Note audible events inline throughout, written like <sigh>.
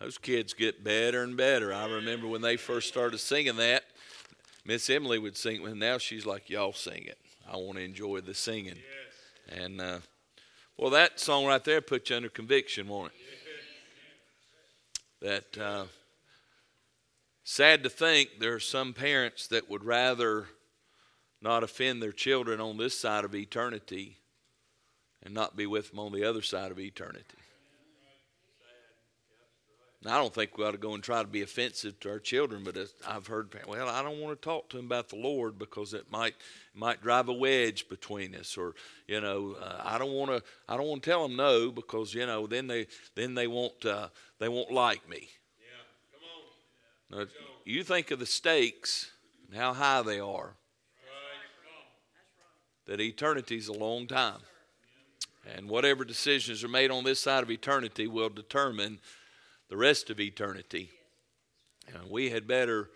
those kids get better and better. I remember when they first started singing that, Miss Emily would sing, and now she's like, "Y'all sing it. I want to enjoy the singing." Yes. And uh, well, that song right there put you under conviction, won't it? Yes. That uh, sad to think there are some parents that would rather not offend their children on this side of eternity and not be with them on the other side of eternity. Now, I don't think we ought to go and try to be offensive to our children, but I've heard, well, I don't want to talk to them about the Lord because it might might drive a wedge between us, or you know, uh, I don't want to I don't want to tell them no because you know then they then they won't uh, they won't like me. Yeah, come on. Now, you think of the stakes and how high they are. That eternity's a long time. And whatever decisions are made on this side of eternity will determine the rest of eternity. And we had better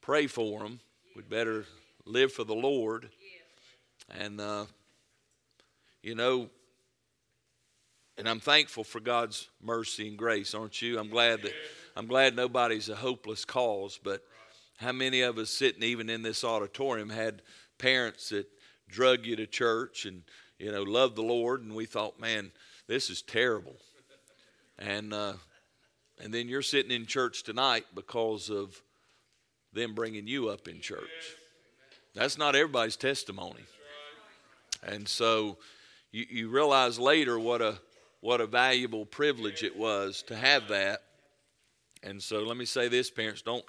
pray for them. We'd better live for the Lord. And, uh, you know, and I'm thankful for God's mercy and grace, aren't you? I'm glad that I'm glad nobody's a hopeless cause, but how many of us sitting even in this auditorium had parents that drug you to church and you know loved the Lord, and we thought, man, this is terrible, and uh, and then you're sitting in church tonight because of them bringing you up in church. That's not everybody's testimony. And so you, you realize later what a what a valuable privilege it was to have that. And so let me say this, parents, don't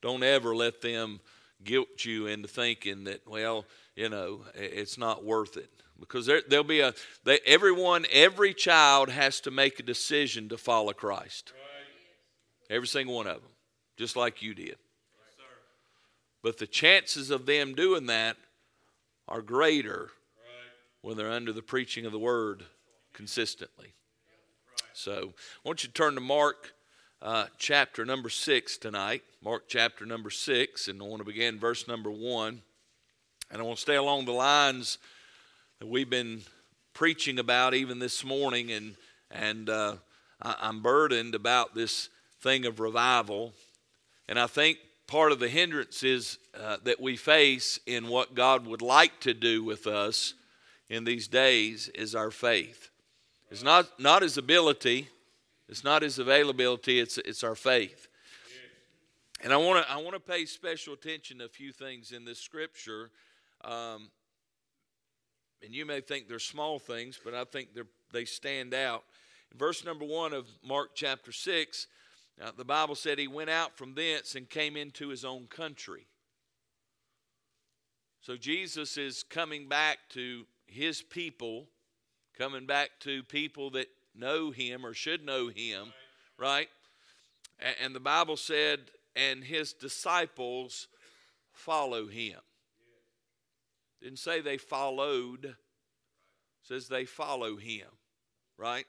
don't ever let them guilt you into thinking that, well, you know, it's not worth it. Because there, will be a, they, everyone, every child has to make a decision to follow Christ. Every single one of them, just like you did. But the chances of them doing that are greater when they're under the preaching of the word consistently. So I want you to turn to Mark uh, chapter number six tonight. Mark chapter number six, and I want to begin verse number one. And I want to stay along the lines that we've been preaching about even this morning, and and uh, I, I'm burdened about this thing of revival. And I think part of the hindrance is uh, that we face in what God would like to do with us in these days is our faith. It's not, not his ability, it's not his availability, it's, it's our faith. And I want to I want to pay special attention to a few things in this scripture. Um, and you may think they're small things, but I think they they stand out. In verse number one of Mark chapter 6, now, the Bible said he went out from thence and came into his own country. So Jesus is coming back to his people, coming back to people that know him or should know him, right? And the Bible said, and his disciples follow him. Didn't say they followed, says they follow him, right?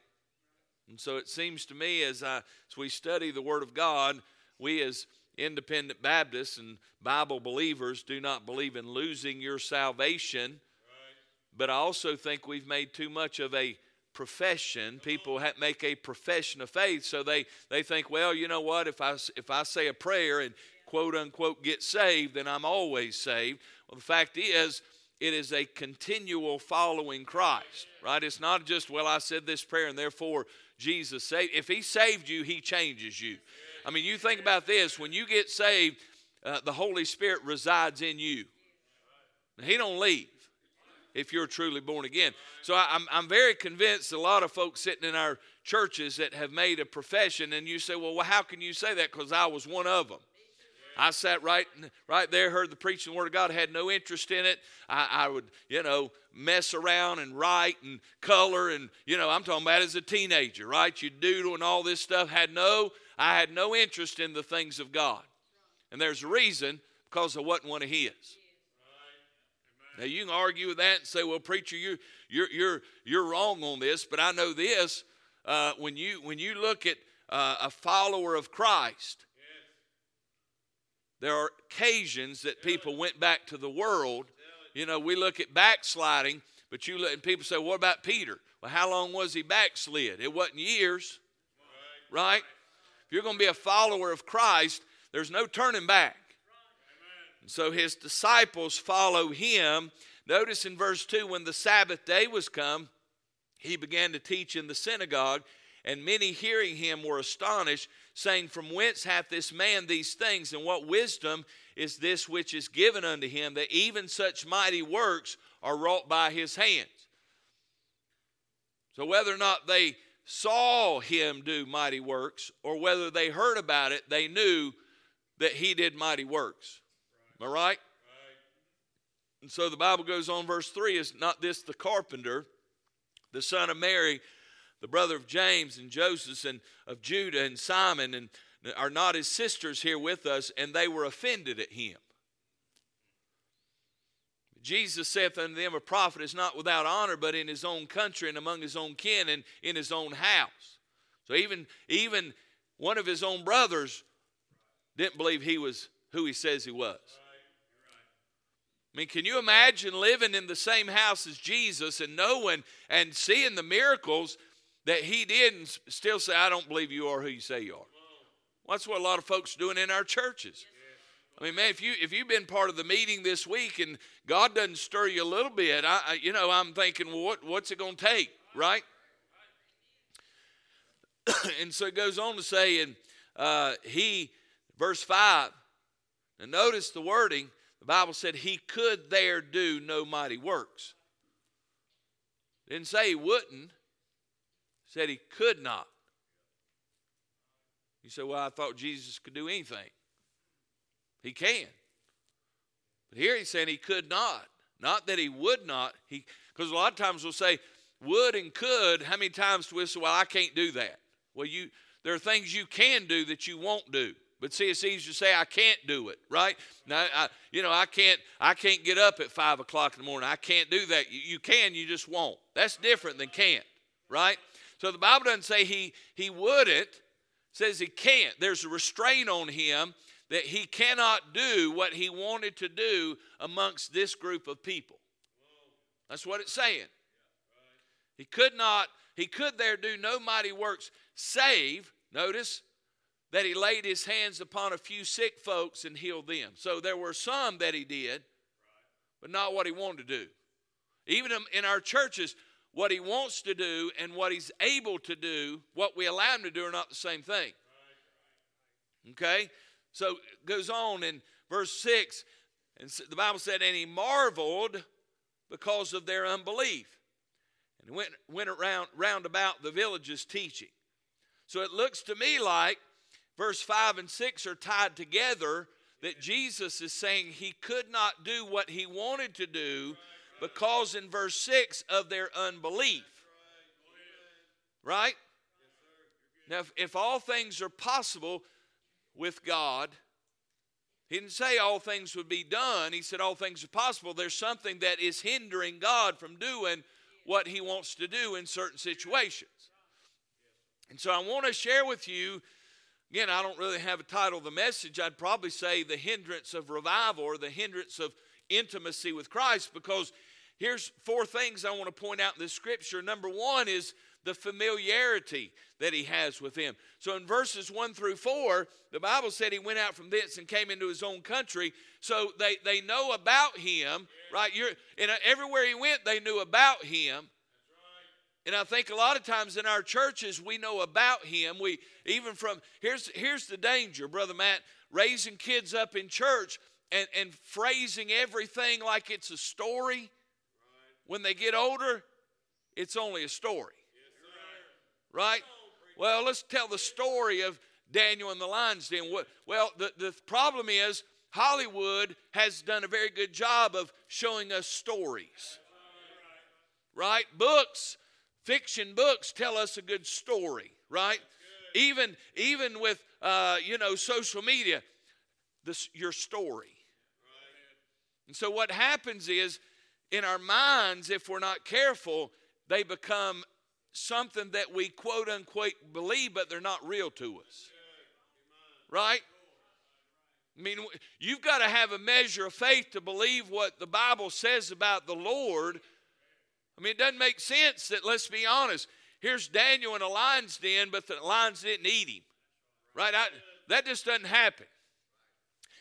And so it seems to me as, I, as we study the Word of God, we as independent Baptists and Bible believers do not believe in losing your salvation. Right. But I also think we've made too much of a profession. People make a profession of faith, so they, they think, well, you know what? If I, if I say a prayer and quote unquote get saved, then I'm always saved. Well, the fact is, it is a continual following Christ, right? It's not just, well, I said this prayer and therefore Jesus saved. If He saved you, He changes you. I mean, you think about this: when you get saved, uh, the Holy Spirit resides in you. He don't leave if you're truly born again. So I, I'm, I'm very convinced a lot of folks sitting in our churches that have made a profession, and you say, well how can you say that? Because I was one of them. I sat right right there, heard the preaching word of God, had no interest in it. I, I, would, you know, mess around and write and color and you know, I'm talking about as a teenager, right? You doodle and all this stuff. Had no, I had no interest in the things of God. And there's a reason, because I wasn't one of his. Now you can argue with that and say, "Well, preacher, you you're you're you're wrong on this." But I know this: uh, when you when you look at uh, a follower of Christ, there are occasions that people went back to the world. You know, we look at backsliding, but you look, and people say, "What about Peter?" Well, how long was he backslid? It wasn't years, right? If you're going to be a follower of Christ, there's no turning back. And so his disciples follow him. Notice in verse 2 when the Sabbath day was come, he began to teach in the synagogue, and many hearing him were astonished, saying, From whence hath this man these things, and what wisdom is this which is given unto him, that even such mighty works are wrought by his hands? So, whether or not they saw him do mighty works or whether they heard about it, they knew that he did mighty works. Am I right? And so the Bible goes on, verse 3 is not this the carpenter, the son of Mary, the brother of James and Joseph and of Judah and Simon, and are not his sisters here with us? And they were offended at him. Jesus saith unto them, A prophet is not without honor, but in his own country and among his own kin and in his own house. So even, even one of his own brothers didn't believe he was who he says he was. I mean, can you imagine living in the same house as Jesus and knowing and seeing the miracles that he didn't still say, I don't believe you are who you say you are? Well, that's what a lot of folks are doing in our churches. I mean, man, if you if you've been part of the meeting this week and God doesn't stir you a little bit, I, I you know I'm thinking, well, what what's it going to take, right? <coughs> and so it goes on to say, and uh, he, verse five. And notice the wording. The Bible said he could there do no mighty works. Didn't say he wouldn't. Said he could not. You say, well, I thought Jesus could do anything. He can. But here he's saying he could not. Not that he would not. He because a lot of times we'll say would and could. How many times do we say, well, I can't do that? Well, you there are things you can do that you won't do. But see, it's easy to say I can't do it, right? Now, I, you know, I can't, I can't get up at five o'clock in the morning. I can't do that. You, you can, you just won't. That's different than can't, right? So the Bible doesn't say he he wouldn't. says he can't. There's a restraint on him that he cannot do what he wanted to do amongst this group of people. That's what it's saying. He could not, he could there do no mighty works, save, notice, that he laid his hands upon a few sick folks and healed them. So there were some that he did, but not what he wanted to do. Even in our churches, what he wants to do and what he's able to do, what we allow him to do, are not the same thing. Okay? So it goes on in verse 6, and the Bible said, And he marveled because of their unbelief. And went, went around round about the villages teaching. So it looks to me like verse 5 and 6 are tied together that Jesus is saying he could not do what he wanted to do because in verse 6 of their unbelief. Right? Now, if, if all things are possible, with God. He didn't say all things would be done. He said all things are possible. There's something that is hindering God from doing what he wants to do in certain situations. And so I want to share with you again, I don't really have a title of the message. I'd probably say the hindrance of revival or the hindrance of intimacy with Christ because here's four things I want to point out in this scripture. Number one is the familiarity that he has with him. So in verses 1 through 4, the Bible said he went out from thence and came into his own country. So they, they know about him, right? You're, and uh, everywhere he went, they knew about him. And I think a lot of times in our churches we know about him. We even from here's here's the danger, brother Matt, raising kids up in church and, and phrasing everything like it's a story. Right. When they get older, it's only a story right? Well, let's tell the story of Daniel and the lion's den. Well, the, the problem is Hollywood has done a very good job of showing us stories, right? Books, fiction books tell us a good story, right? Even even with uh, you know social media, this your story. And so what happens is in our minds, if we're not careful, they become something that we quote unquote believe, but they're not real to us. Right? I mean, you've got to have a measure of faith to believe what the Bible says about the Lord. I mean, it doesn't make sense that, let's be honest, here's Daniel in a lion's den, but the lions didn't eat him. Right? I, that just doesn't happen.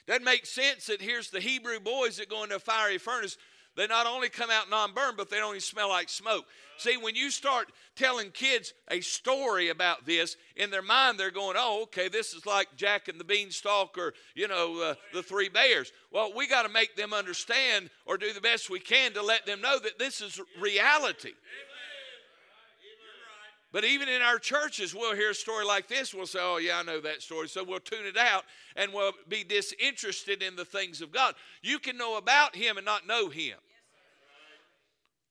Doesn't make sense that here's the Hebrew boys that go into a fiery furnace. They not only come out non burned, but they don't even smell like smoke. See, when you start telling kids a story about this, in their mind they're going, oh, okay, this is like Jack and the Beanstalk or, you know, uh, the Three Bears. Well, we got to make them understand or do the best we can to let them know that this is reality. But even in our churches, we'll hear a story like this. We'll say, oh, yeah, I know that story. So we'll tune it out and we'll be disinterested in the things of God. You can know about Him and not know Him.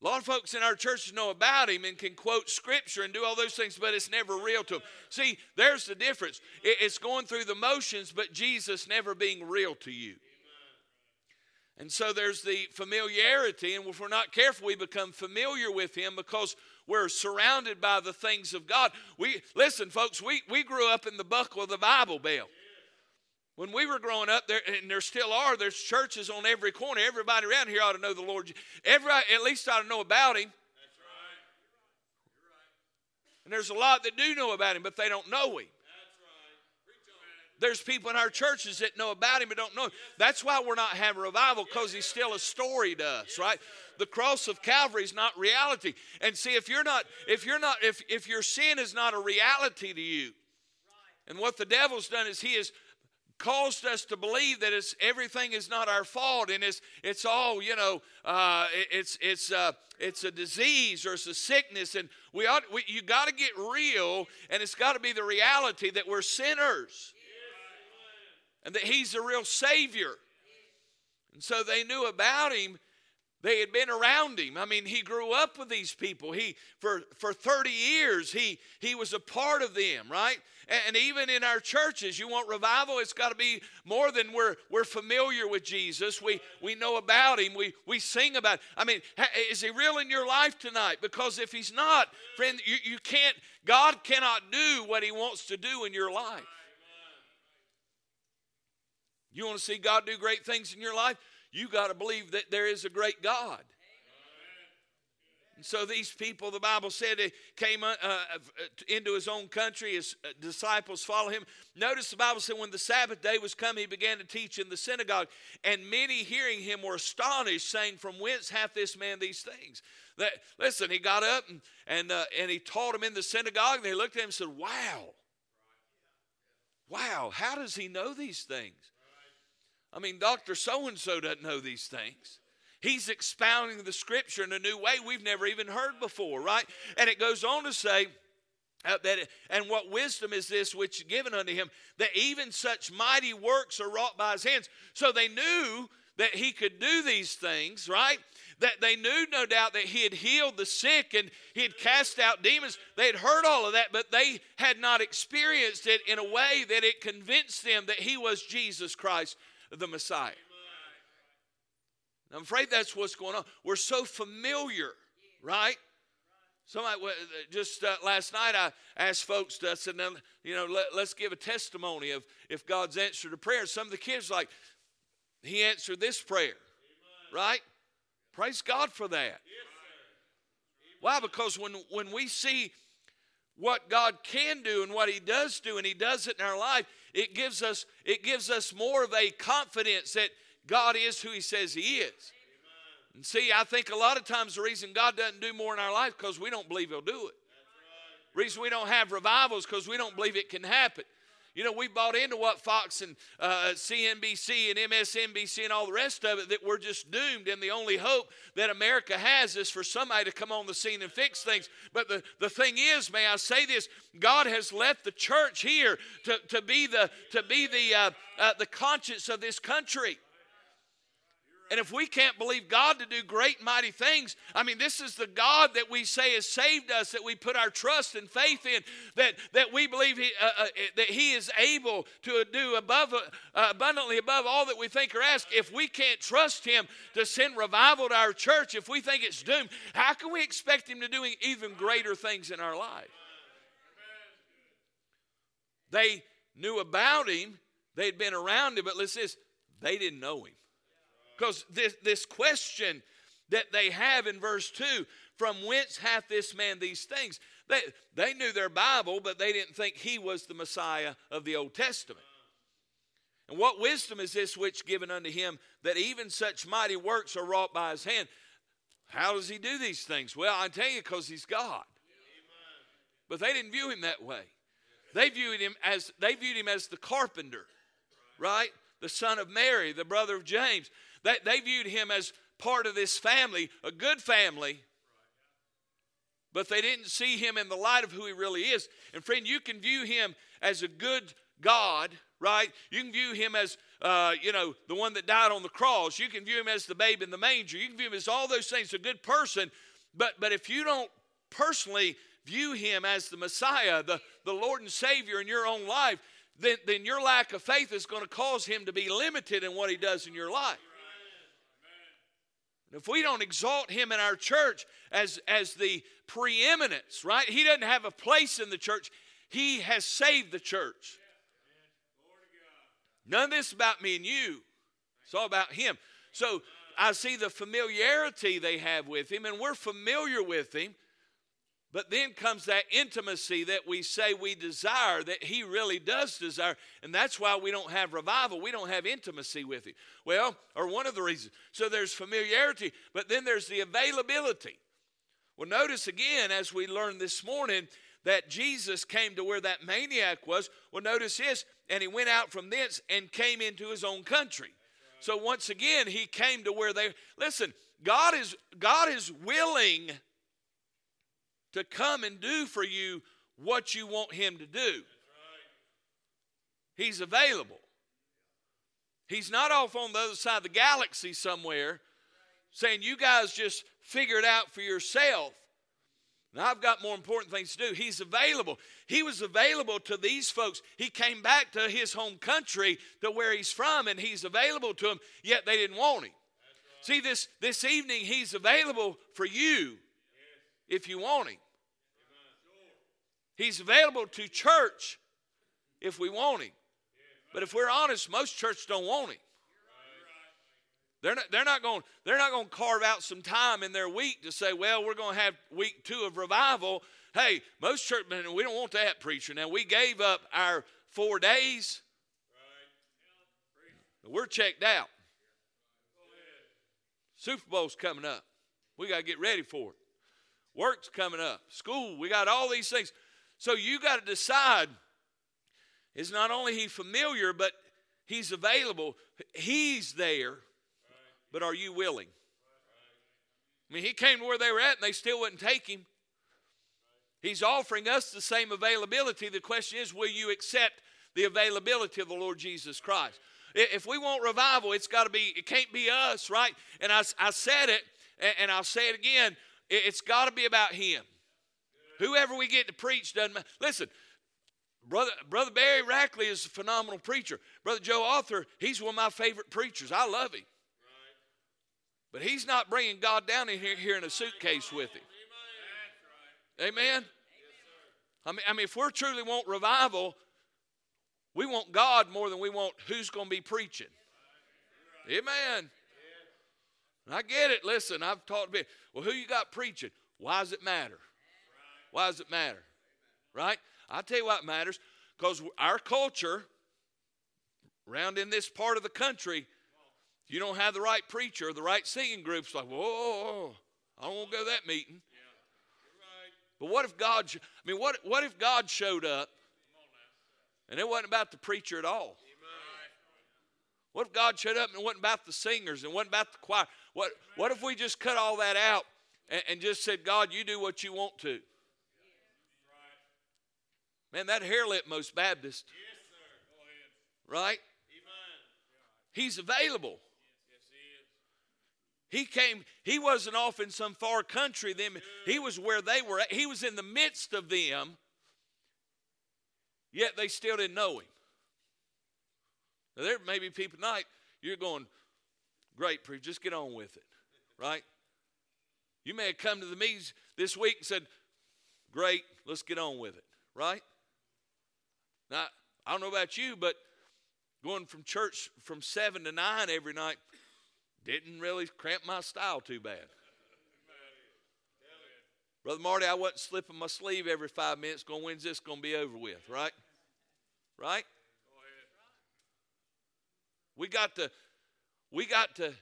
A lot of folks in our churches know about him and can quote scripture and do all those things, but it's never real to them. See, there's the difference. It's going through the motions, but Jesus never being real to you. And so there's the familiarity, and if we're not careful, we become familiar with him because we're surrounded by the things of God. We listen, folks, we, we grew up in the buckle of the Bible Belt. When we were growing up, there and there still are, there's churches on every corner. Everybody around here ought to know the Lord. Everybody at least ought to know about Him. That's right. And there's a lot that do know about Him, but they don't know Him. There's people in our churches that know about him but don't know. Him. That's why we're not having revival because he's still a story to us, right? The cross of Calvary is not reality. And see, if you're not, if you're not, if if your sin is not a reality to you, and what the devil's done is he has caused us to believe that it's everything is not our fault and it's it's all you know uh, it's it's uh, it's a disease or it's a sickness and we ought we, you got to get real and it's got to be the reality that we're sinners and that he's the real savior and so they knew about him they had been around him. I mean, he grew up with these people. He for for 30 years he he was a part of them, right? And even in our churches, you want revival, it's got to be more than we're we're familiar with Jesus. We we know about him. We we sing about. It. I mean, is he real in your life tonight? Because if he's not, friend, you, you can't God cannot do what he wants to do in your life. You want to see God do great things in your life? you got to believe that there is a great God. And so these people, the Bible said, came uh, uh, into his own country. His uh, disciples follow him. Notice the Bible said, when the Sabbath day was come, he began to teach in the synagogue, and many hearing him were astonished, saying, "From whence hath this man these things?" That listen, he got up and and uh, and he taught them in the synagogue. And they looked at him and said, "Wow, wow, how does he know these things?" I mean, Dr. So and so doesn't know these things. He's expounding the scripture in a new way we've never even heard before, right? And it goes on to say, uh, that and what wisdom is this which is given unto him that even such mighty works are wrought by his hands so they knew that he could do these things right that they knew no doubt that he had healed the sick and he had cast out demons they had heard all of that but they had not experienced it in a way that it convinced them that he was jesus christ the Messiah. I'm afraid that's what's going on. We're so familiar, right? Somebody just uh, last night I asked folks to I said, now, you know, let, us give a testimony of if God's answered a prayer. Some of the kids like, He answered this prayer, right? Praise God for that. Why? Because when when we see what God can do and what He does do, and He does it in our life, it gives us it gives us more of a confidence that God is who He says He is. And see, I think a lot of times the reason God doesn't do more in our life because we don't believe He'll do it. Reason we don't have revivals because we don't believe it can happen. You know, we bought into what Fox and uh, CNBC and MSNBC and all the rest of it that we're just doomed, and the only hope that America has is for somebody to come on the scene and fix things. But the, the thing is, may I say this, God has left the church here to, to be the, to be the, uh, uh, the conscience of this country. And if we can't believe God to do great mighty things, I mean, this is the God that we say has saved us, that we put our trust and faith in, that, that we believe he, uh, uh, that He is able to do above, uh, abundantly above all that we think or ask. If we can't trust Him to send revival to our church, if we think it's doomed, how can we expect Him to do even greater things in our life? They knew about Him, they'd been around Him, but listen, they didn't know Him. Because this, this question that they have in verse 2 from whence hath this man these things? They, they knew their Bible, but they didn't think he was the Messiah of the Old Testament. And what wisdom is this which given unto him that even such mighty works are wrought by his hand? How does he do these things? Well, I tell you, because he's God. But they didn't view him that way. They viewed him as they viewed him as the carpenter, right? The son of Mary, the brother of James. They, they viewed him as part of this family, a good family, but they didn't see him in the light of who he really is. And friend, you can view him as a good God, right? You can view him as, uh, you know, the one that died on the cross. You can view him as the babe in the manger. You can view him as all those things, a good person. But, but if you don't personally view him as the Messiah, the, the Lord and Savior in your own life, then, then your lack of faith is going to cause him to be limited in what he does in your life. If we don't exalt him in our church as, as the preeminence, right? He doesn't have a place in the church. He has saved the church. None of this about me and you. It's all about him. So I see the familiarity they have with him, and we're familiar with him. But then comes that intimacy that we say we desire, that He really does desire. And that's why we don't have revival. We don't have intimacy with Him. Well, or one of the reasons. So there's familiarity, but then there's the availability. Well, notice again, as we learned this morning, that Jesus came to where that maniac was. Well, notice this, and he went out from thence and came into his own country. So once again, he came to where they listen, God is God is willing to come and do for you what you want Him to do. He's available. He's not off on the other side of the galaxy somewhere saying, You guys just figure it out for yourself. Now, I've got more important things to do. He's available. He was available to these folks. He came back to his home country, to where he's from, and he's available to them, yet they didn't want him. Right. See, this, this evening, he's available for you if you want Him. He's available to church if we want Him. But if we're honest, most churches don't want Him. They're not, they're not going they're not going to carve out some time in their week to say, well, we're going to have week two of revival. Hey, most churchmen, we don't want that preacher. Now we gave up our four days. We're checked out. Super Bowl's coming up. We got to get ready for it. Work's coming up. School, we got all these things. So you got to decide is not only he familiar, but he's available. He's there, but are you willing? I mean, he came to where they were at and they still wouldn't take him. He's offering us the same availability. The question is, will you accept the availability of the Lord Jesus Christ? If we want revival, it's got to be, it can't be us, right? And I, I said it, and I'll say it again it's got to be about Him. Whoever we get to preach doesn't matter. Listen, Brother, Brother Barry Rackley is a phenomenal preacher. Brother Joe Arthur, he's one of my favorite preachers. I love him. But he's not bringing God down in here, here in a suitcase with him. Amen? I mean, I mean, if we truly want revival, we want God more than we want who's going to be preaching. Amen. And I get it. Listen, I've talked a bit. Well, who you got preaching? Why does it matter? Why does it matter? Right? I'll tell you what matters. Because our culture, around in this part of the country, you don't have the right preacher, the right singing groups, like, whoa I don't want to go to that meeting. But what if God, I mean, what, what if God showed up and it wasn't about the preacher at all? What if God showed up and wasn't about the singers and wasn't about the choir? What, what if we just cut all that out and, and just said, God, you do what you want to? Man, that hair lip most Baptist. Right? He's available. He came, he wasn't off in some far country. Them, he was where they were He was in the midst of them, yet they still didn't know him. Now, there may be people tonight, you're going, great, preacher, just get on with it, right? You may have come to the meetings this week and said, great, let's get on with it, right? Now, I don't know about you, but going from church from 7 to 9 every night didn't really cramp my style too bad. Brother Marty, I wasn't slipping my sleeve every five minutes going, when's this going to be over with, right? Right? We got to, we got to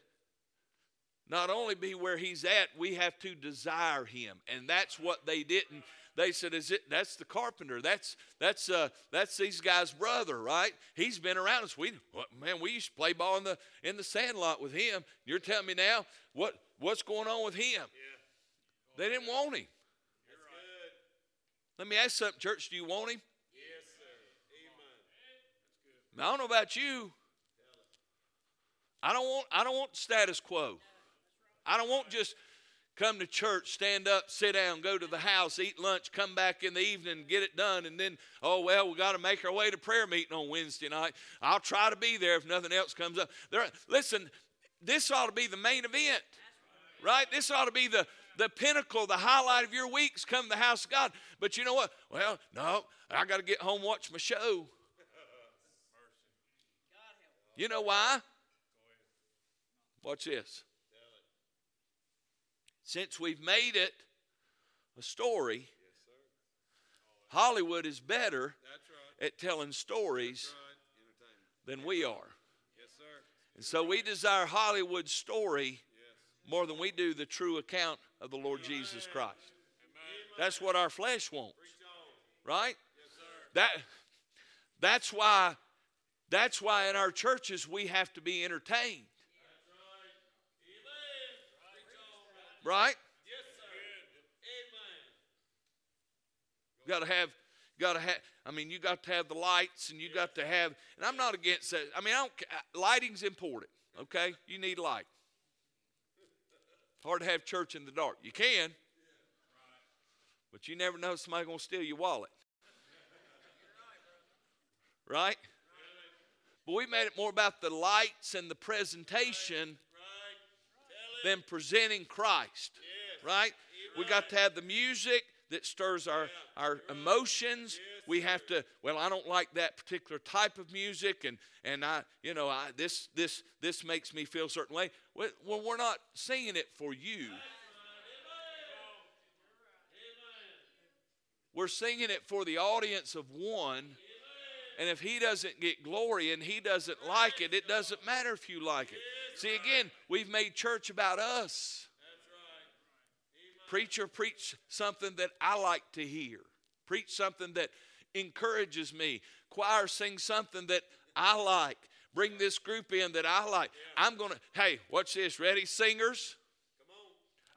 not only be where he's at, we have to desire him. And that's what they didn't. They said, "Is it? That's the carpenter. That's that's uh, that's these guys' brother, right? He's been around us. We man, we used to play ball in the in the sandlot with him. You're telling me now what what's going on with him? Yeah. They didn't want him. Let me ask something, church. Do you want him? Yes, sir. Amen. Now, I don't know about you. I don't want I don't want status quo. I don't want just come to church, stand up, sit down, go to the house, eat lunch, come back in the evening, get it done, and then, oh, well, we got to make our way to prayer meeting on Wednesday night. I'll try to be there if nothing else comes up. There, listen, this ought to be the main event, right? This ought to be the, the pinnacle, the highlight of your weeks, come to the house of God. But you know what? Well, no, I got to get home, watch my show. You know why? Watch this. Since we've made it a story, Hollywood is better at telling stories. Than we are. And so we desire Hollywood's story more than we do the true account of the Lord Jesus Christ. That's what our flesh wants, right? That that's why that's why in our churches we have to be entertained, That's right. Amen. Preach on, brother. Right? Yes, sir. Amen. You got to have, got to have. I mean, you got to have the lights, and you got to have. And I'm not against that. I mean, I don't. Lighting's important. Okay, you need light. it's Hard to have church in the dark. You can, but you never know somebody gonna steal your wallet. Right? But we made it more about the lights and the presentation Right. Tell it. Than presenting Christ. Right? We got to have the music that stirs our, our emotions. We have to, well, I don't like that particular type of music, and, and I, you know, I, this, this, this makes me feel a certain way. Well, well, we're not singing it for you. We're singing it for the audience of one. And if he doesn't get glory and he doesn't like it, it doesn't matter if you like it. See, again, we've made church about us. Preacher, preach something that I like to hear. Preach something that encourages me. Choir, sing something that I like. Bring this group in that I like. I'm going to, hey, watch this. Ready, singers?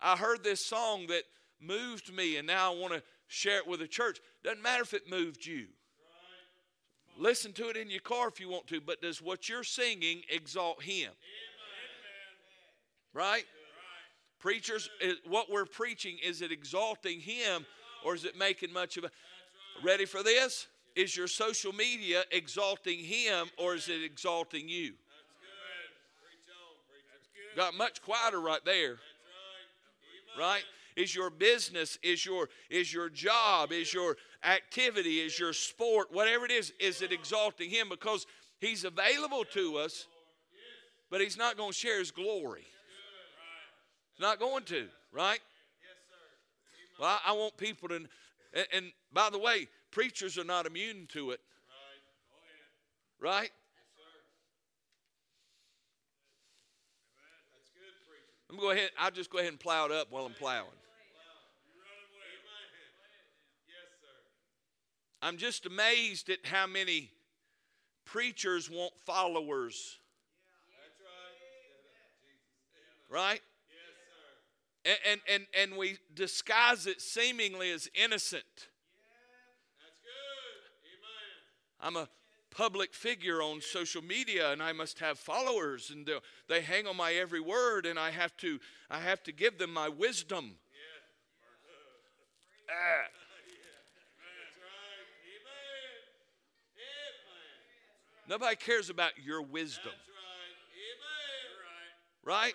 I heard this song that moved me, and now I want to share it with the church. Doesn't matter if it moved you. Listen to it in your car if you want to, but does what you're singing exalt Him? Right? Preachers, eh, what we're preaching, is it exalting Him or is it making much of a. Ready for this? Is your social media exalting Him or is it exalting you? Got much quieter right there. Right is your business is your is your job is your activity is your sport whatever it is is it exalting him because he's available to us but he's not going to share his glory he's not going to right Yes, sir. well i, I want people to and, and by the way preachers are not immune to it Right. Go ahead. right me go ahead i'll just go ahead and plow it up while i'm plowing i'm just amazed at how many preachers want followers That's right. Jesus. right Yes, sir. And, and, and, and we disguise it seemingly as innocent. That's good. Amen. I'm a public figure on social media and I must have followers and they hang on my every word and I have to I have to give them my wisdom. Ah. Amen. Amen. nobody cares about your wisdom, That's right. Amen. Right.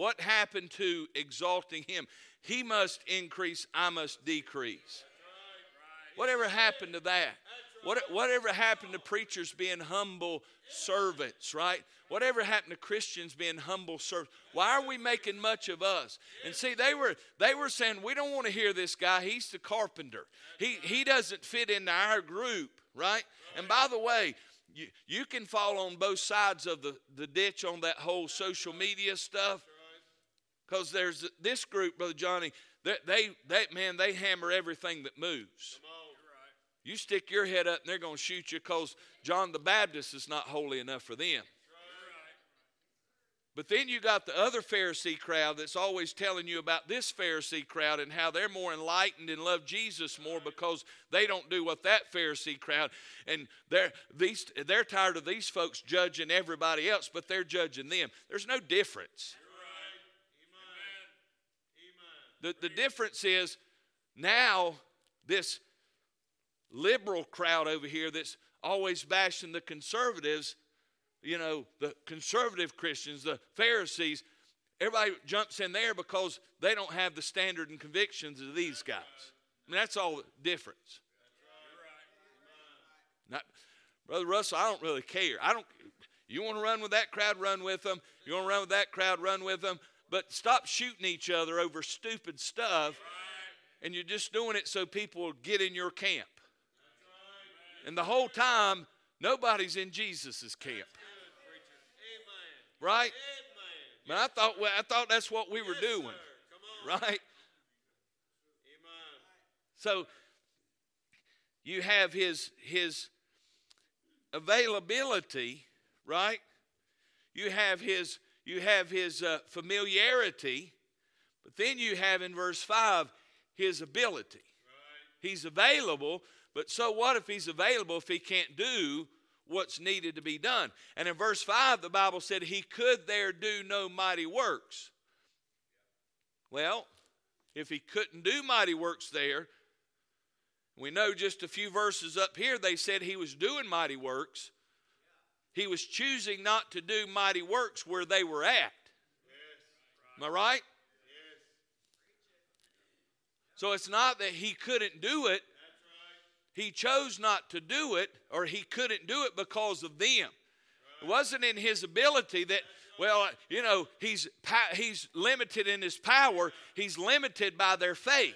What happened to exalting him? He must increase, I must decrease. Whatever happened to that? What, whatever happened to preachers being humble servants, right? Whatever happened to Christians being humble servants? Why are we making much of us? And see, they were they were saying we don't want to hear this guy. He's the carpenter. He he doesn't fit into our group, right? And by the way, you, you can fall on both sides of the, the ditch on that whole social media stuff. Because there's this group, Brother Johnny, they, they, they, man, they hammer everything that moves. You stick your head up and they're going to shoot you because John the Baptist is not holy enough for them. But then you got the other Pharisee crowd that's always telling you about this Pharisee crowd and how they're more enlightened and love Jesus more because they don't do what that Pharisee crowd and they're these they're tired of these folks judging everybody else, but they're judging them. There's no difference. The, the difference is now this liberal crowd over here that's always bashing the conservatives, you know, the conservative Christians, the Pharisees, everybody jumps in there because they don't have the standard and convictions of these guys. I mean, that's all the difference. Not, Brother Russell, I don't really care. I don't. You want to run with that crowd, run with them. You want to run with that crowd, run with them. But stop shooting each other over stupid stuff, and you're just doing it so people get in your camp. And the whole time, nobody's in Jesus' camp. Right? But I thought well, I thought that's what we were doing. Right? So you have his his availability, right? You have his you have his uh, familiarity, but then you have in verse 5 his ability. Right. He's available, but so what if he's available if he can't do what's needed to be done? And in verse 5, the Bible said he could there do no mighty works. Well, if he couldn't do mighty works there, we know just a few verses up here they said he was doing mighty works. He was choosing not to do mighty works where they were at. Am I right? So it's not that he couldn't do it. He chose not to do it, or he couldn't do it because of them. It wasn't in his ability that, well, you know, he's, he's limited in his power, he's limited by their faith.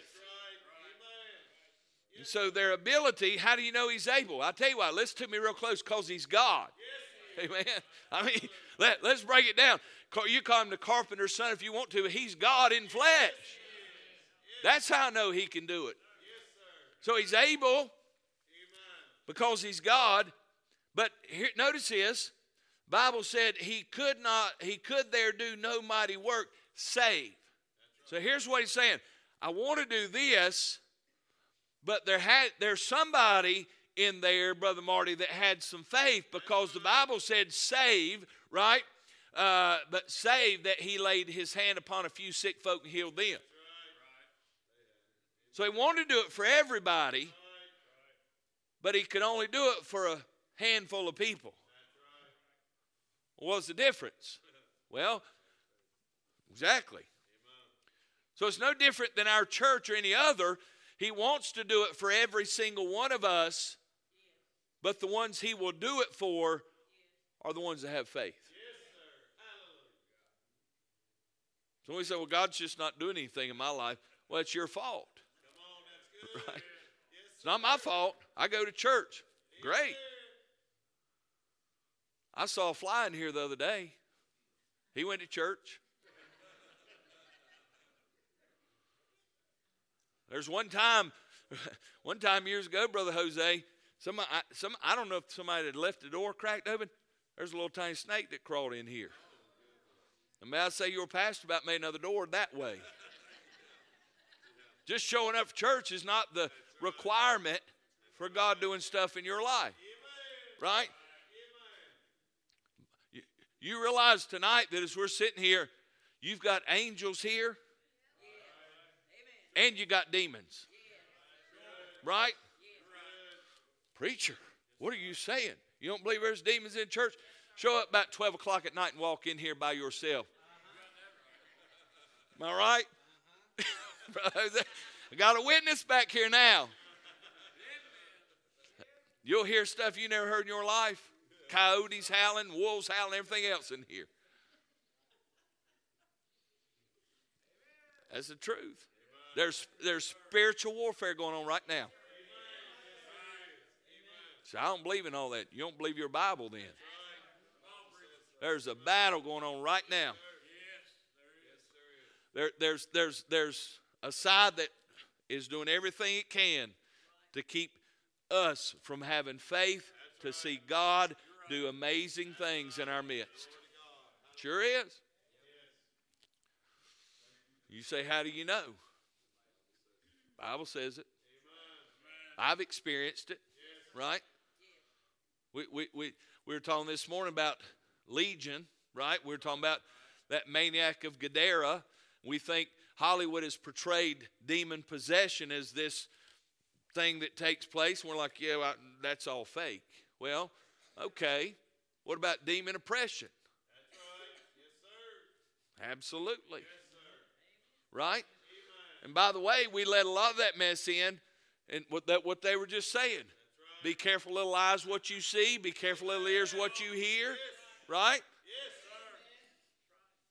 And so their ability, how do you know he's able? I'll tell you why. Listen to me real close, because he's God. <laughs> Amen. I mean, let, let's break it down. You call him the carpenter's son if you want to, he's God in flesh. That's how I know he can do it. So he's able because he's God. But here, notice this. Bible said he could not, he could there do no mighty work save. So here's what he's saying. I want to do this, but there had there's somebody in there, Brother Marty, that had some faith because the Bible said save, right? Uh, but save that he laid his hand upon a few sick folk and healed them. So he wanted to do it for everybody, but he could only do it for a handful of people. What's the difference? Well, exactly. So it's no different than our church or any other. He wants to do it for every single one of us but the ones he will do it for are the ones that have faith. So when we say, well, God's just not doing anything in my life. Well, it's your fault. <laughs> right? It's not my fault. I go to church. Great. I saw a fly in here the other day. He went to church. <laughs> There's one time, <laughs> one time years ago, Brother Jose, Somebody, I, some, I don't know if somebody had left the door cracked open. There's a little tiny snake that crawled in here. And may I say your pastor about made another door that way. Just showing up for church is not the requirement for God doing stuff in your life. Right? You realize tonight that as we're sitting here, you've got angels here and you got demons. Right? Preacher, what are you saying? You don't believe there's demons in church? Show up about 12 o'clock at night and walk in here by yourself. Am I right? <laughs> I got a witness back here now. You'll hear stuff you never heard in your life. Coyotes howling, wolves howling, everything else in here. That's the truth. There's, there's spiritual warfare going on right now. So I don't believe in all that. You don't believe your Bible then. There's a battle going on right now. There, there's, there's, there's a side that is doing everything it can to keep us from having faith to see God do amazing things in our midst. Sure is. You say, How do you know? Bible says it. I've experienced it, right? We, we, we, we were talking this morning about Legion, right? We were talking about that maniac of Gadara. We think Hollywood has portrayed demon possession as this thing that takes place. And we're like, yeah, well, that's all fake. Well, okay. What about demon oppression? Right. Yes. Absolutely. Yes. Right? Amen. And by the way, we let a lot of that mess in, and what that what they were just saying. Be careful, little eyes, what you see. Be careful, little ears, what you hear. Right? Yes, sir.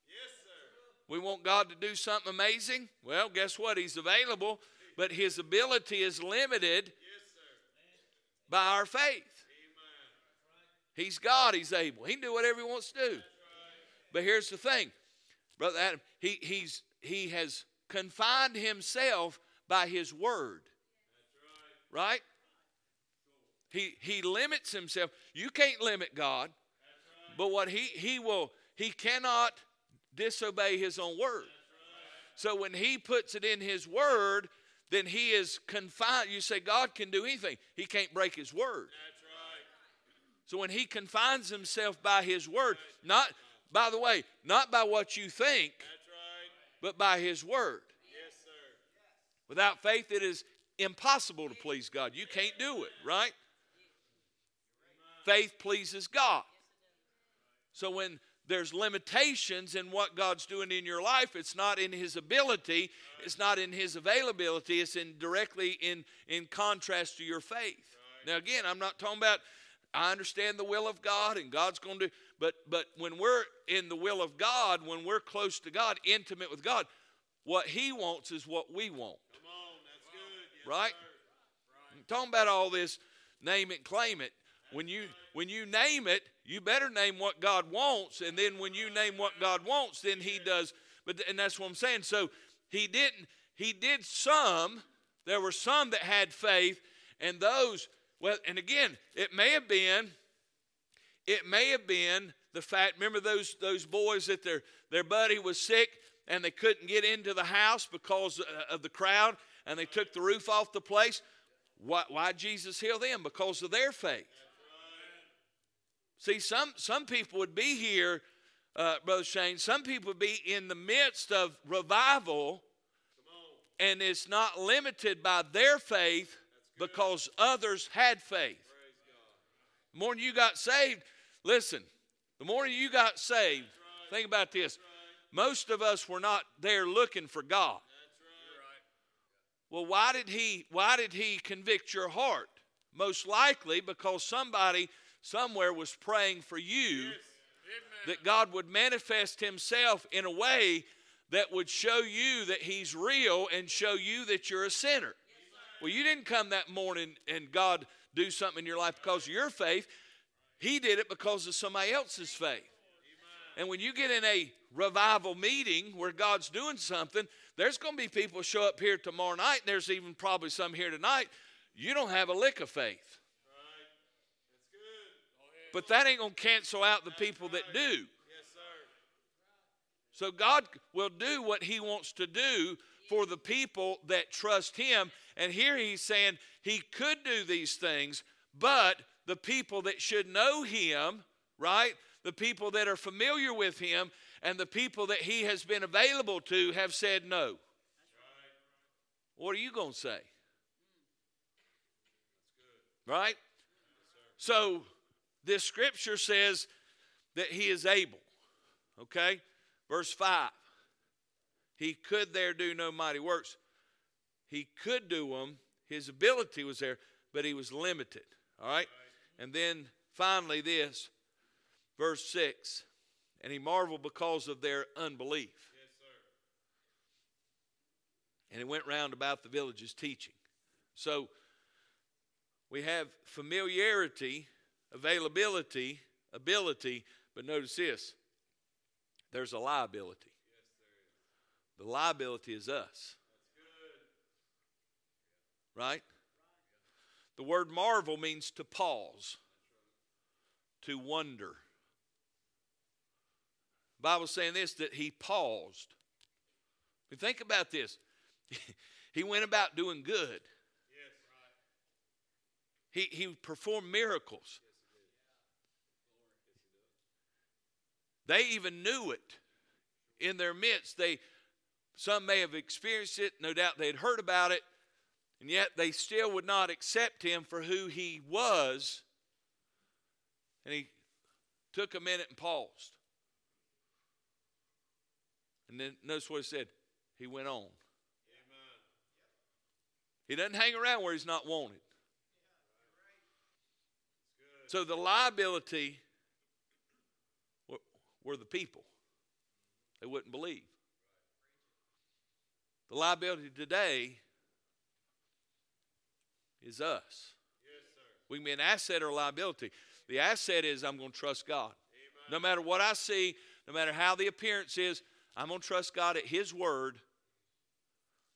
Yes, sir. We want God to do something amazing. Well, guess what? He's available, but His ability is limited by our faith. He's God. He's able. He can do whatever He wants to do. But here's the thing, brother Adam. He he's he has confined himself by His word. Right? He he limits himself. You can't limit God. But what he he will he cannot disobey his own word. So when he puts it in his word, then he is confined. You say God can do anything. He can't break his word. Right. So when he confines himself by his word, not by the way, not by what you think, right. but by his word. Yes, sir. Without faith it is impossible to please God. You can't do it, right? Faith pleases God. So when there's limitations in what God's doing in your life, it's not in his ability, it's not in his availability, it's in directly in in contrast to your faith. Now again, I'm not talking about I understand the will of God and God's going to but but when we're in the will of God, when we're close to God, intimate with God, what he wants is what we want. Come on. That's good. Yes, Right? I'm talking about all this name it, claim it. When you when you name it, you better name what God wants, and then when you name what God wants, then He does. But and that's what I'm saying. So He didn't. He did some. There were some that had faith, and those. Well, and again, it may have been. It may have been the fact. Remember those those boys that their their buddy was sick and they couldn't get into the house because uh, of the crowd, and they took the roof off the place. Why, why Jesus heal them? Because of their faith. See, some, some people would be here, uh, Brother Shane, some people would be in the midst of revival, and it's not limited by their faith because others had faith. The morning you got saved, listen, the morning you got saved, think about this. Most of us were not there looking for God. Well, why did he why did he convict your heart? Most likely because somebody somewhere was praying for you that God would manifest himself in a way that would show you that he's real and show you that you're a sinner. Well, you didn't come that morning and God do something in your life because of your faith. He did it because of somebody else's faith. And when you get in a revival meeting where God's doing something, there's going to be people show up here tomorrow night, and there's even probably some here tonight. You don't have a lick of faith. But that ain't going to cancel out the people that do. Yes, sir. So God will do what He wants to do for the people that trust Him. And here He's saying He could do these things, but the people that should know Him, right? The people that are familiar with Him and the people that He has been available to have said no. What are you going to say? Right? Yes, So this scripture says that He is able. Okay? Verse 5. He could there do no mighty works. He could do them. His ability was there, but he was limited. All right? And then finally, this, verse 6 and he marveled because of their unbelief. Yes, sir. And he went round about the villages teaching. So we have familiarity, availability, ability, but notice this there's a liability. Yes, there is. The liability is us, right? The word marvel means to pause, to wonder. The Bible's saying this that he paused. But think about this. <laughs> he went about doing good. Yes, right. He, he performed miracles. They even knew it in their midst. They some may have experienced it, no doubt they had heard about it, and yet they still would not accept him for who he was. And he took a minute and paused. And then notice what he said. He went on. Amen. He doesn't hang around where he's not wanted. It's good. So the liability were, the people. They wouldn't believe. The liability today is us. Yes, sir. We can be an asset or liability. The asset is I'm going to trust God. Amen. No matter what I see, no matter how the appearance is, I'm going to trust God at His word.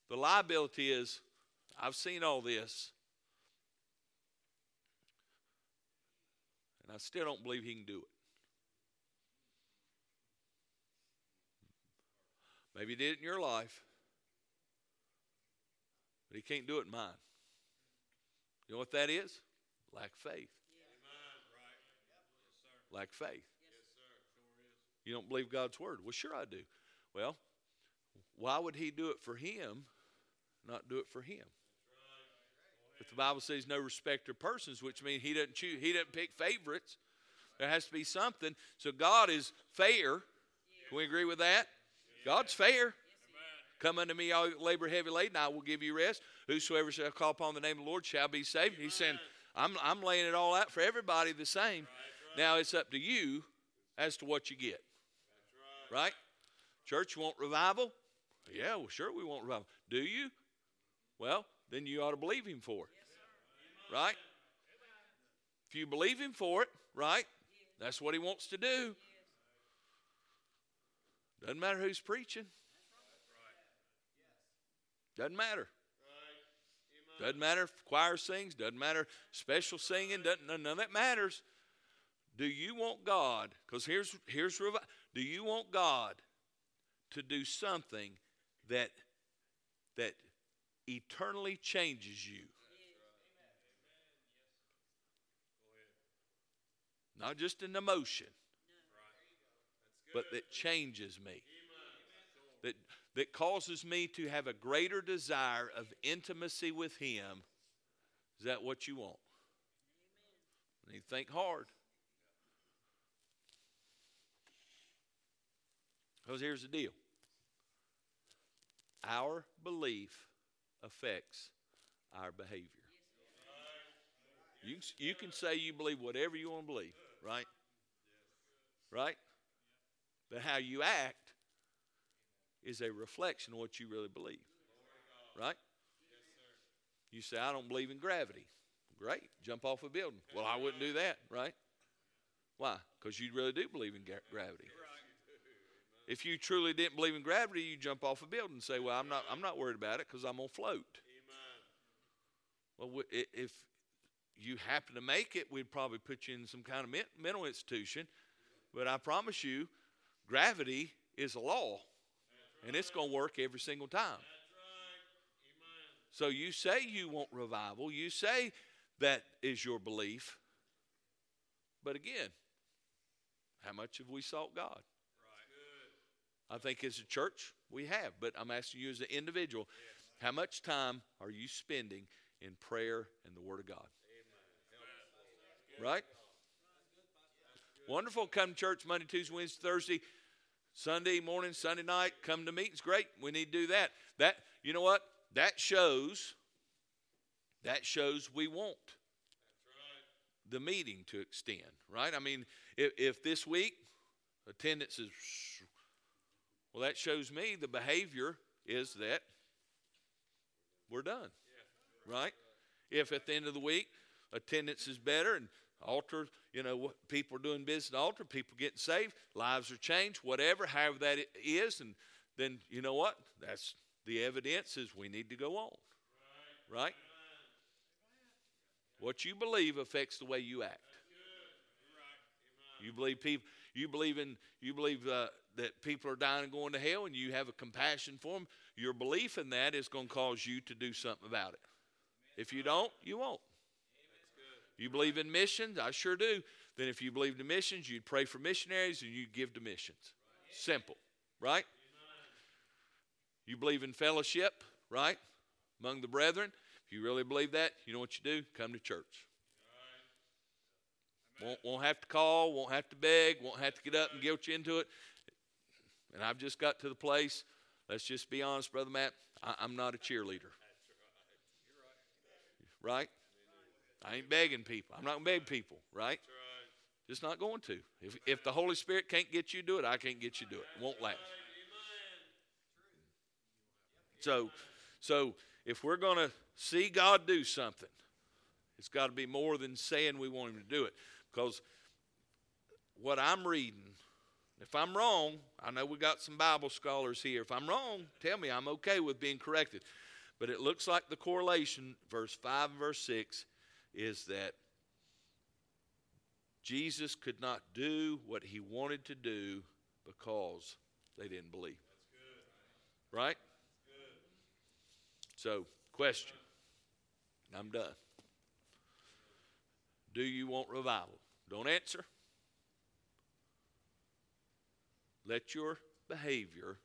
The liability is I've seen all this, and I still don't believe He can do it. Maybe He did it in your life, but He can't do it in mine. You know what that is? Lack faith. Lack faith. You don't believe God's word. Well, sure I do. Well, why would he do it for him, not do it for him? But the Bible says no respecter of persons, which means he doesn't choose, he doesn't pick favorites. There has to be something. So God is fair. Can we agree with that? God's fair. Come unto me, all labor heavy laden, I will give you rest. Whosoever shall call upon the name of the Lord shall be saved. He's saying, I'm, I'm laying it all out for everybody the same. Now it's up to you as to what you get. Right. Church, want revival? Yeah, well, sure, we want revival. Do you? Well, then you ought to believe Him for it. Right? If you believe Him for it, right? That's what He wants to do. Doesn't matter who's preaching. Doesn't matter. Doesn't matter if choir sings. Doesn't matter special singing. Doesn't none of that matters. Do you want God? Because here's here's do you want God to do something that that eternally changes you? Not just an emotion, but that changes me. That that causes me to have a greater desire of intimacy with Him. Is that what you want? You think hard. Because here's the deal our belief affects our behavior. You, you can say you believe whatever you want to believe, right? Right? But how you act is a reflection of what you really believe, right? You say, I don't believe in gravity. Great, jump off a building. Well, I wouldn't do that, right? Why? Because you really do believe in gravity. If you truly didn't believe in gravity, you jump off a building and say, "Well, I'm not. I'm not worried about it because I'm gonna float." Well, if you happen to make it, we'd probably put you in some kind of mental institution. But I promise you, gravity is a law, and it's gonna work every single time. Right. So you say you want revival. You say that is your belief. But again, how much have we sought God? Right. I think as a church we have, but I'm asking you as an individual, how much time are you spending in prayer and the Word of God? Right? Wonderful. Come to church Monday, Tuesday, Wednesday, Thursday, Sunday morning, Sunday night. Come to meetings. Great. We need to do that. That you know what? That shows. That shows we want. That's right. the meeting to extend, right? I mean, if, if this week attendance is, well, that shows me the behavior is that we're done, right? If at the end of the week attendance is better and altar, you know, what people are doing business altar, people getting saved, lives are changed, whatever, however that is, and then you know what? That's the evidence is we need to go on, right? What you believe affects the way you act. You believe people. You believe in. You believe uh, that people are dying and going to hell, and you have a compassion for them. Your belief in that is going to cause you to do something about it. If you don't, you won't. You believe in missions? I sure do. Then, if you believe in missions, you'd pray for missionaries and you'd give to missions. Simple, right? You believe in fellowship, right? Among the brethren. If you really believe that, you know what you do? Come to church. Won't, won't have to call, won't have to beg, won't have to get up and guilt you into it. And I've just got to the place, let's just be honest, Brother Matt, I, I'm not a cheerleader. Right? I ain't begging people. I'm not going to beg people, right? Just not going to. If, if the Holy Spirit can't get you to do it, I can't get you to do it. It won't last. So, so if we're going to see God do something, it's got to be more than saying we want Him to do it. Because what I'm reading, if I'm wrong, I know we got some Bible scholars here. If I'm wrong, tell me. I'm okay with being corrected. But it looks like the correlation, verse 5 and verse 6, is that Jesus could not do what he wanted to do because they didn't believe. Right? So, question. I'm done. Do you want revival? Don't answer. Let your behavior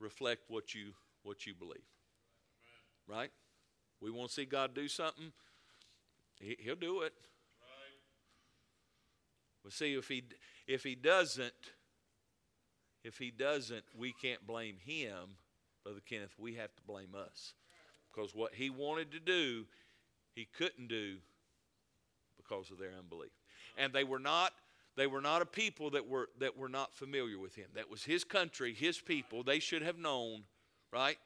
reflect what you what you believe. Right? We want to see God do something. He, will do it. But see if he if he doesn't if he doesn't, we can't blame him, Brother Kenneth. We have to blame us. Because what he wanted to do, he couldn't do because of their unbelief. And they were not they were not a people that were that were not familiar with him. That was his country, his people. They should have known, right?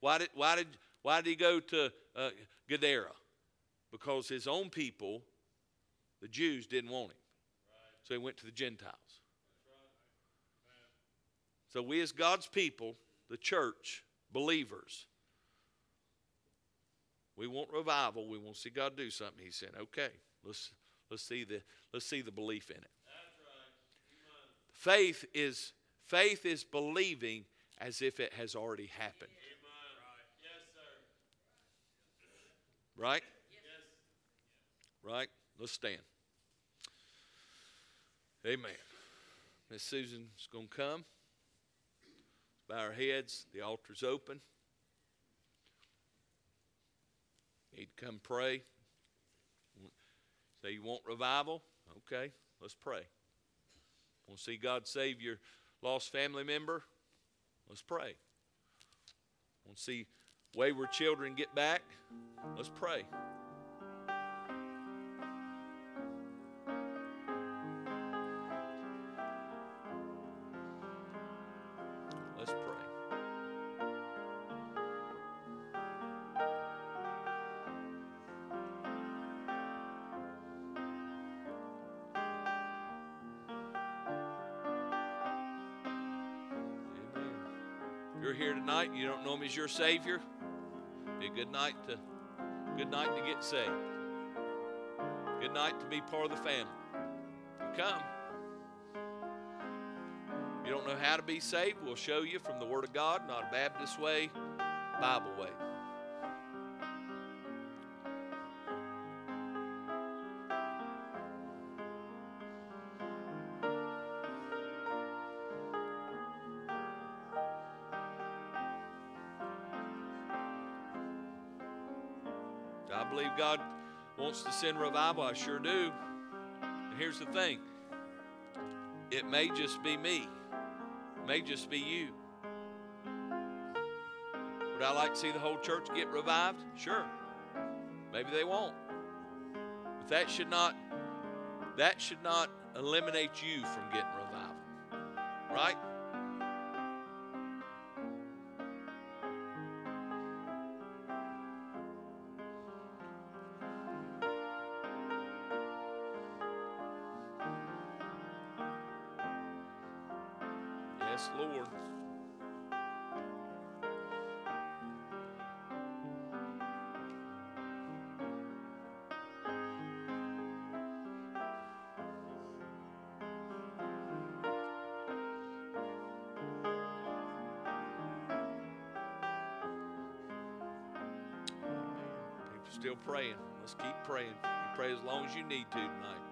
Why did why did why did he go to uh, Gadara? Because his own people, the Jews, didn't want him. So he went to the Gentiles. So we, as God's people, the church, believers, we want revival. We want to see God do something. He said, "Okay, let's let's see the let's see the belief in it." Faith is faith is believing as if it has already happened. Right? Right? Let's stand. Amen. Miss Susan's going to come. Bow our heads. The altar's open. Need to come pray. Say you want revival? Okay, let's pray. Want to see God save your lost family member? Let's pray. Want to see wayward children get back? Let's pray. Let's pray. Amen. If you're here tonight you don't know him as your Savior, good night to good night to get saved. Good night to be part of the family. You come. You don't know how to be saved, we'll show you from the Word of God, not a Baptist way, Bible way. Wants to send revival. I sure do. And here's the thing it may just be me, it may just be you. Would I like to see the whole church get revived? Sure. Maybe they won't. But that should not that should not eliminate you from getting revival. Right? As you need to tonight.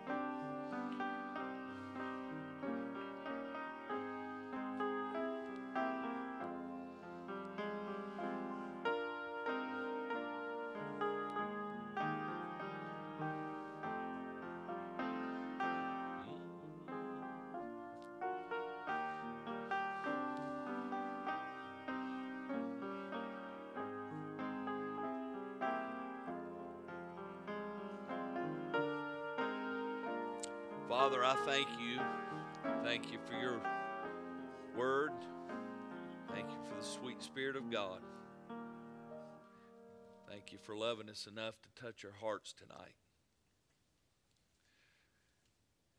Father, I thank you. Thank you for your word. Thank you for the sweet Spirit of God. Thank you for loving us enough to touch our hearts tonight.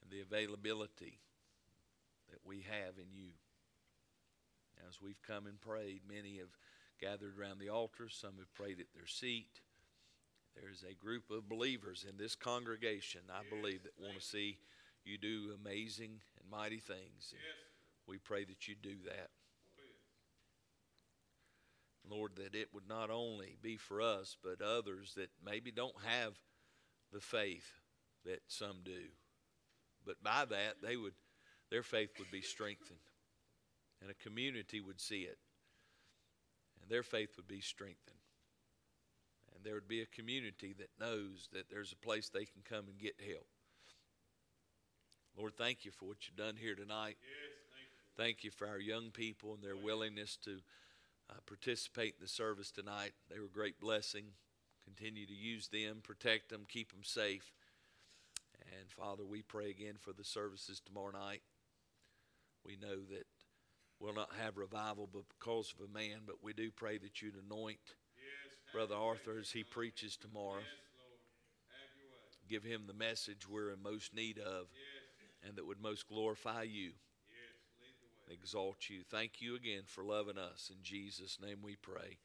And the availability that we have in you. As we've come and prayed, many have gathered around the altar, some have prayed at their seat. There's a group of believers in this congregation, I believe, that want to see you do amazing and mighty things. And we pray that you do that. Lord, that it would not only be for us, but others that maybe don't have the faith that some do. But by that, they would, their faith would be strengthened, and a community would see it, and their faith would be strengthened. And there would be a community that knows that there's a place they can come and get help. Lord, thank you for what you've done here tonight. Thank you for our young people and their willingness to uh, participate in the service tonight. They were a great blessing. Continue to use them, protect them, keep them safe. And Father, we pray again for the services tomorrow night. We know that we'll not have revival because of a man, but we do pray that you'd anoint Brother Arthur as he preaches tomorrow. Give him the message we're in most need of and that would most glorify you, exalt you. Thank you again for loving us. In Jesus' name we pray.